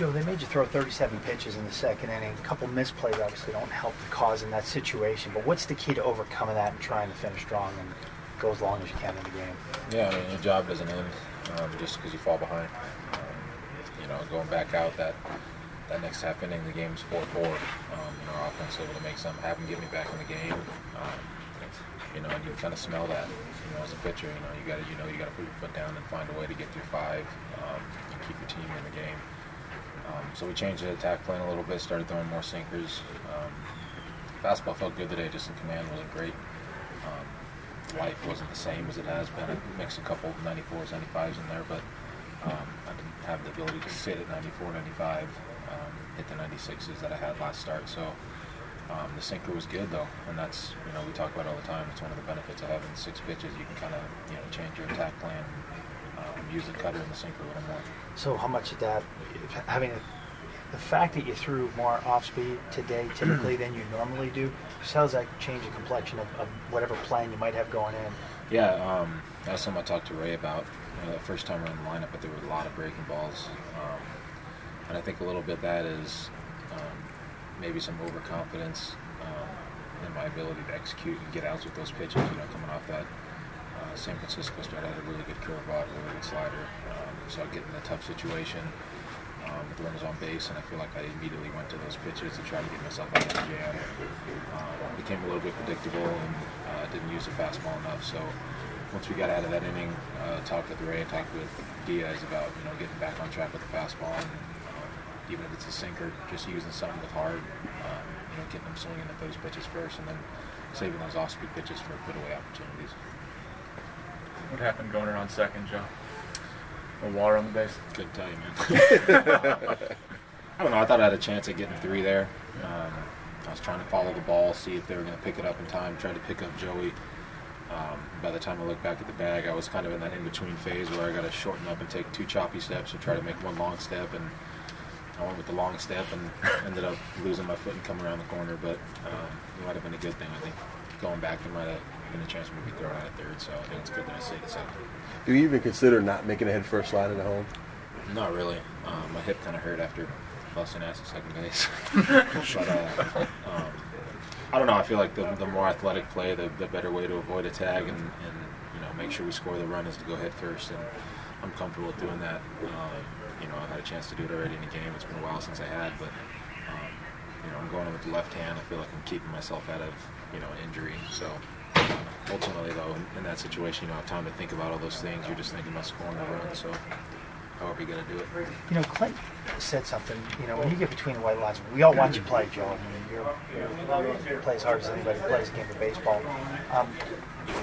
Joe, they made you throw 37 pitches in the second inning. A couple misplays obviously don't help the cause in that situation. But what's the key to overcoming that and trying to finish strong and go as long as you can in the game? Yeah, I mean, your job doesn't end um, just because you fall behind. Um, you know, going back out that that next half inning, the game's 4-4. Um, our offense able to make something happen, get me back in the game. Um, you know, and you kind of smell that. You know, as a pitcher, you know, you got to, you know, you got to put your foot down and find a way to get through five um, and keep your team in the game. Um, so we changed the attack plan a little bit, started throwing more sinkers. Um, fastball felt good today, just in command wasn't great. Um, life wasn't the same as it has been. I mixed a couple 94s, 95s in there, but um, I didn't have the ability to sit at 94, 95, um, hit the 96s that I had last start. So um, the sinker was good though, and that's you know we talk about all the time. It's one of the benefits of having six pitches. You can kind of you know change your attack plan, um, use the cutter and the sinker a little more. So how much of that, having a, the fact that you threw more off speed today typically than you normally do, just how does that change the complexion of, of whatever plan you might have going in? Yeah, um, that's something I talked to Ray about. You know, the first time around the lineup, but there were a lot of breaking balls, um, and I think a little bit that is um, maybe some overconfidence um, in my ability to execute and get outs with those pitches. You know, coming off that uh, San Francisco start, I had a really good curveball, really good slider. Um, so I get in a tough situation um, with runners on base, and I feel like I immediately went to those pitches to try to get myself out of the jam. Um, became a little bit predictable and uh, didn't use the fastball enough. So once we got out of that inning, uh, talked with Ray, talked with Diaz about you know getting back on track with the fastball and even if it's a sinker, just using something with hard, um, you know, getting them swinging at those pitches first, and then saving those off-speed pitches for put away opportunities. What happened going around second, Joe? No water on the base. Couldn't tell you, man. I don't know. I thought I had a chance at getting three there. Um, I was trying to follow the ball, see if they were going to pick it up in time. Tried to pick up Joey. Um, by the time I looked back at the bag, I was kind of in that in-between phase where I got to shorten up and take two choppy steps or try to make one long step and I went with the long step and ended up losing my foot and coming around the corner. But um, it might have been a good thing. I think going back, there might have been a chance to be thrown out at third. So I think it's good that I stayed at second. Do you even consider not making a head first slide at home? Not really. Um, my hip kind of hurt after busting ass at second base. but uh, um, I don't know. I feel like the, the more athletic play, the, the better way to avoid a tag and, and you know make sure we score the run is to go head first. And I'm comfortable with doing that. Um, you know, I've had a chance to do it already in the game. It's been a while since I had, but um, you know, I'm going in with the left hand. I feel like I'm keeping myself out of you know injury. So ultimately, though, in, in, that situation, you don't have time to think about all those things. You're just thinking about scoring the run. So however you're going to do it. You know, Clint said something. You know, when you get between the white lines, we all watch you play, Joe. I mean, you're, you play as hard as anybody plays a game of baseball. Um,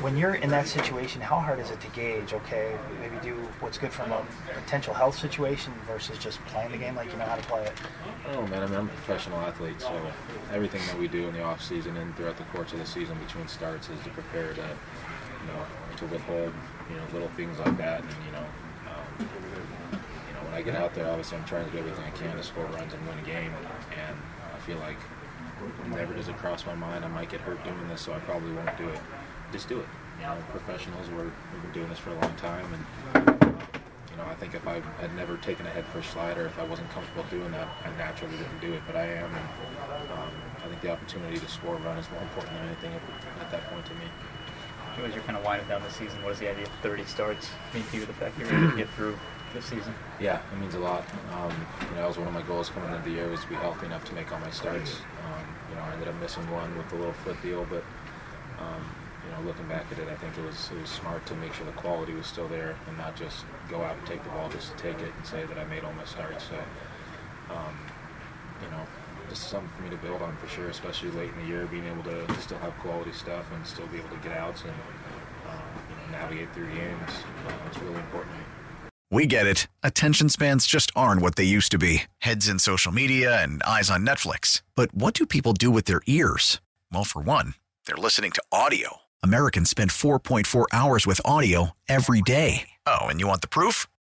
when you're in that situation, how hard is it to gauge? Okay, maybe do what's good from a potential health situation versus just playing the game like you know how to play it. Oh man, I mean, I'm a professional athlete, so everything that we do in the off season and throughout the course of the season between starts is to prepare to, you know, to withhold, you know, little things like that, and you know, you know, when I get out there, obviously I'm trying to do everything I can to score runs and win a game, and I feel like never does it cross my mind I might get hurt doing this, so I probably won't do it just do it. You know, professionals, we're, we've been doing this for a long time, and you know, I think if I had never taken a head first slide or if I wasn't comfortable doing that, I naturally wouldn't do it. But I am, and um, I think the opportunity to score a run is more important than anything at that point to me. As you're kind of winding down the season, what does the idea of 30 starts mean to you? The fact you're able to get through this season? Yeah, it means a lot. Um, you know, that was one of my goals coming into the year was to be healthy enough to make all my starts. Um, you know, I ended up missing one with the little foot deal, but um, you know, looking back at it, I think it was it was smart to make sure the quality was still there and not just go out and take the ball just to take it and say that I made all my starts. So, um, you is something for me to build on for sure, especially late in the year, being able to, to still have quality stuff and still be able to get outs and uh, navigate through games. Uh, it's really important. We get it. Attention spans just aren't what they used to be heads in social media and eyes on Netflix. But what do people do with their ears? Well, for one, they're listening to audio. Americans spend 4.4 hours with audio every day. Oh, and you want the proof?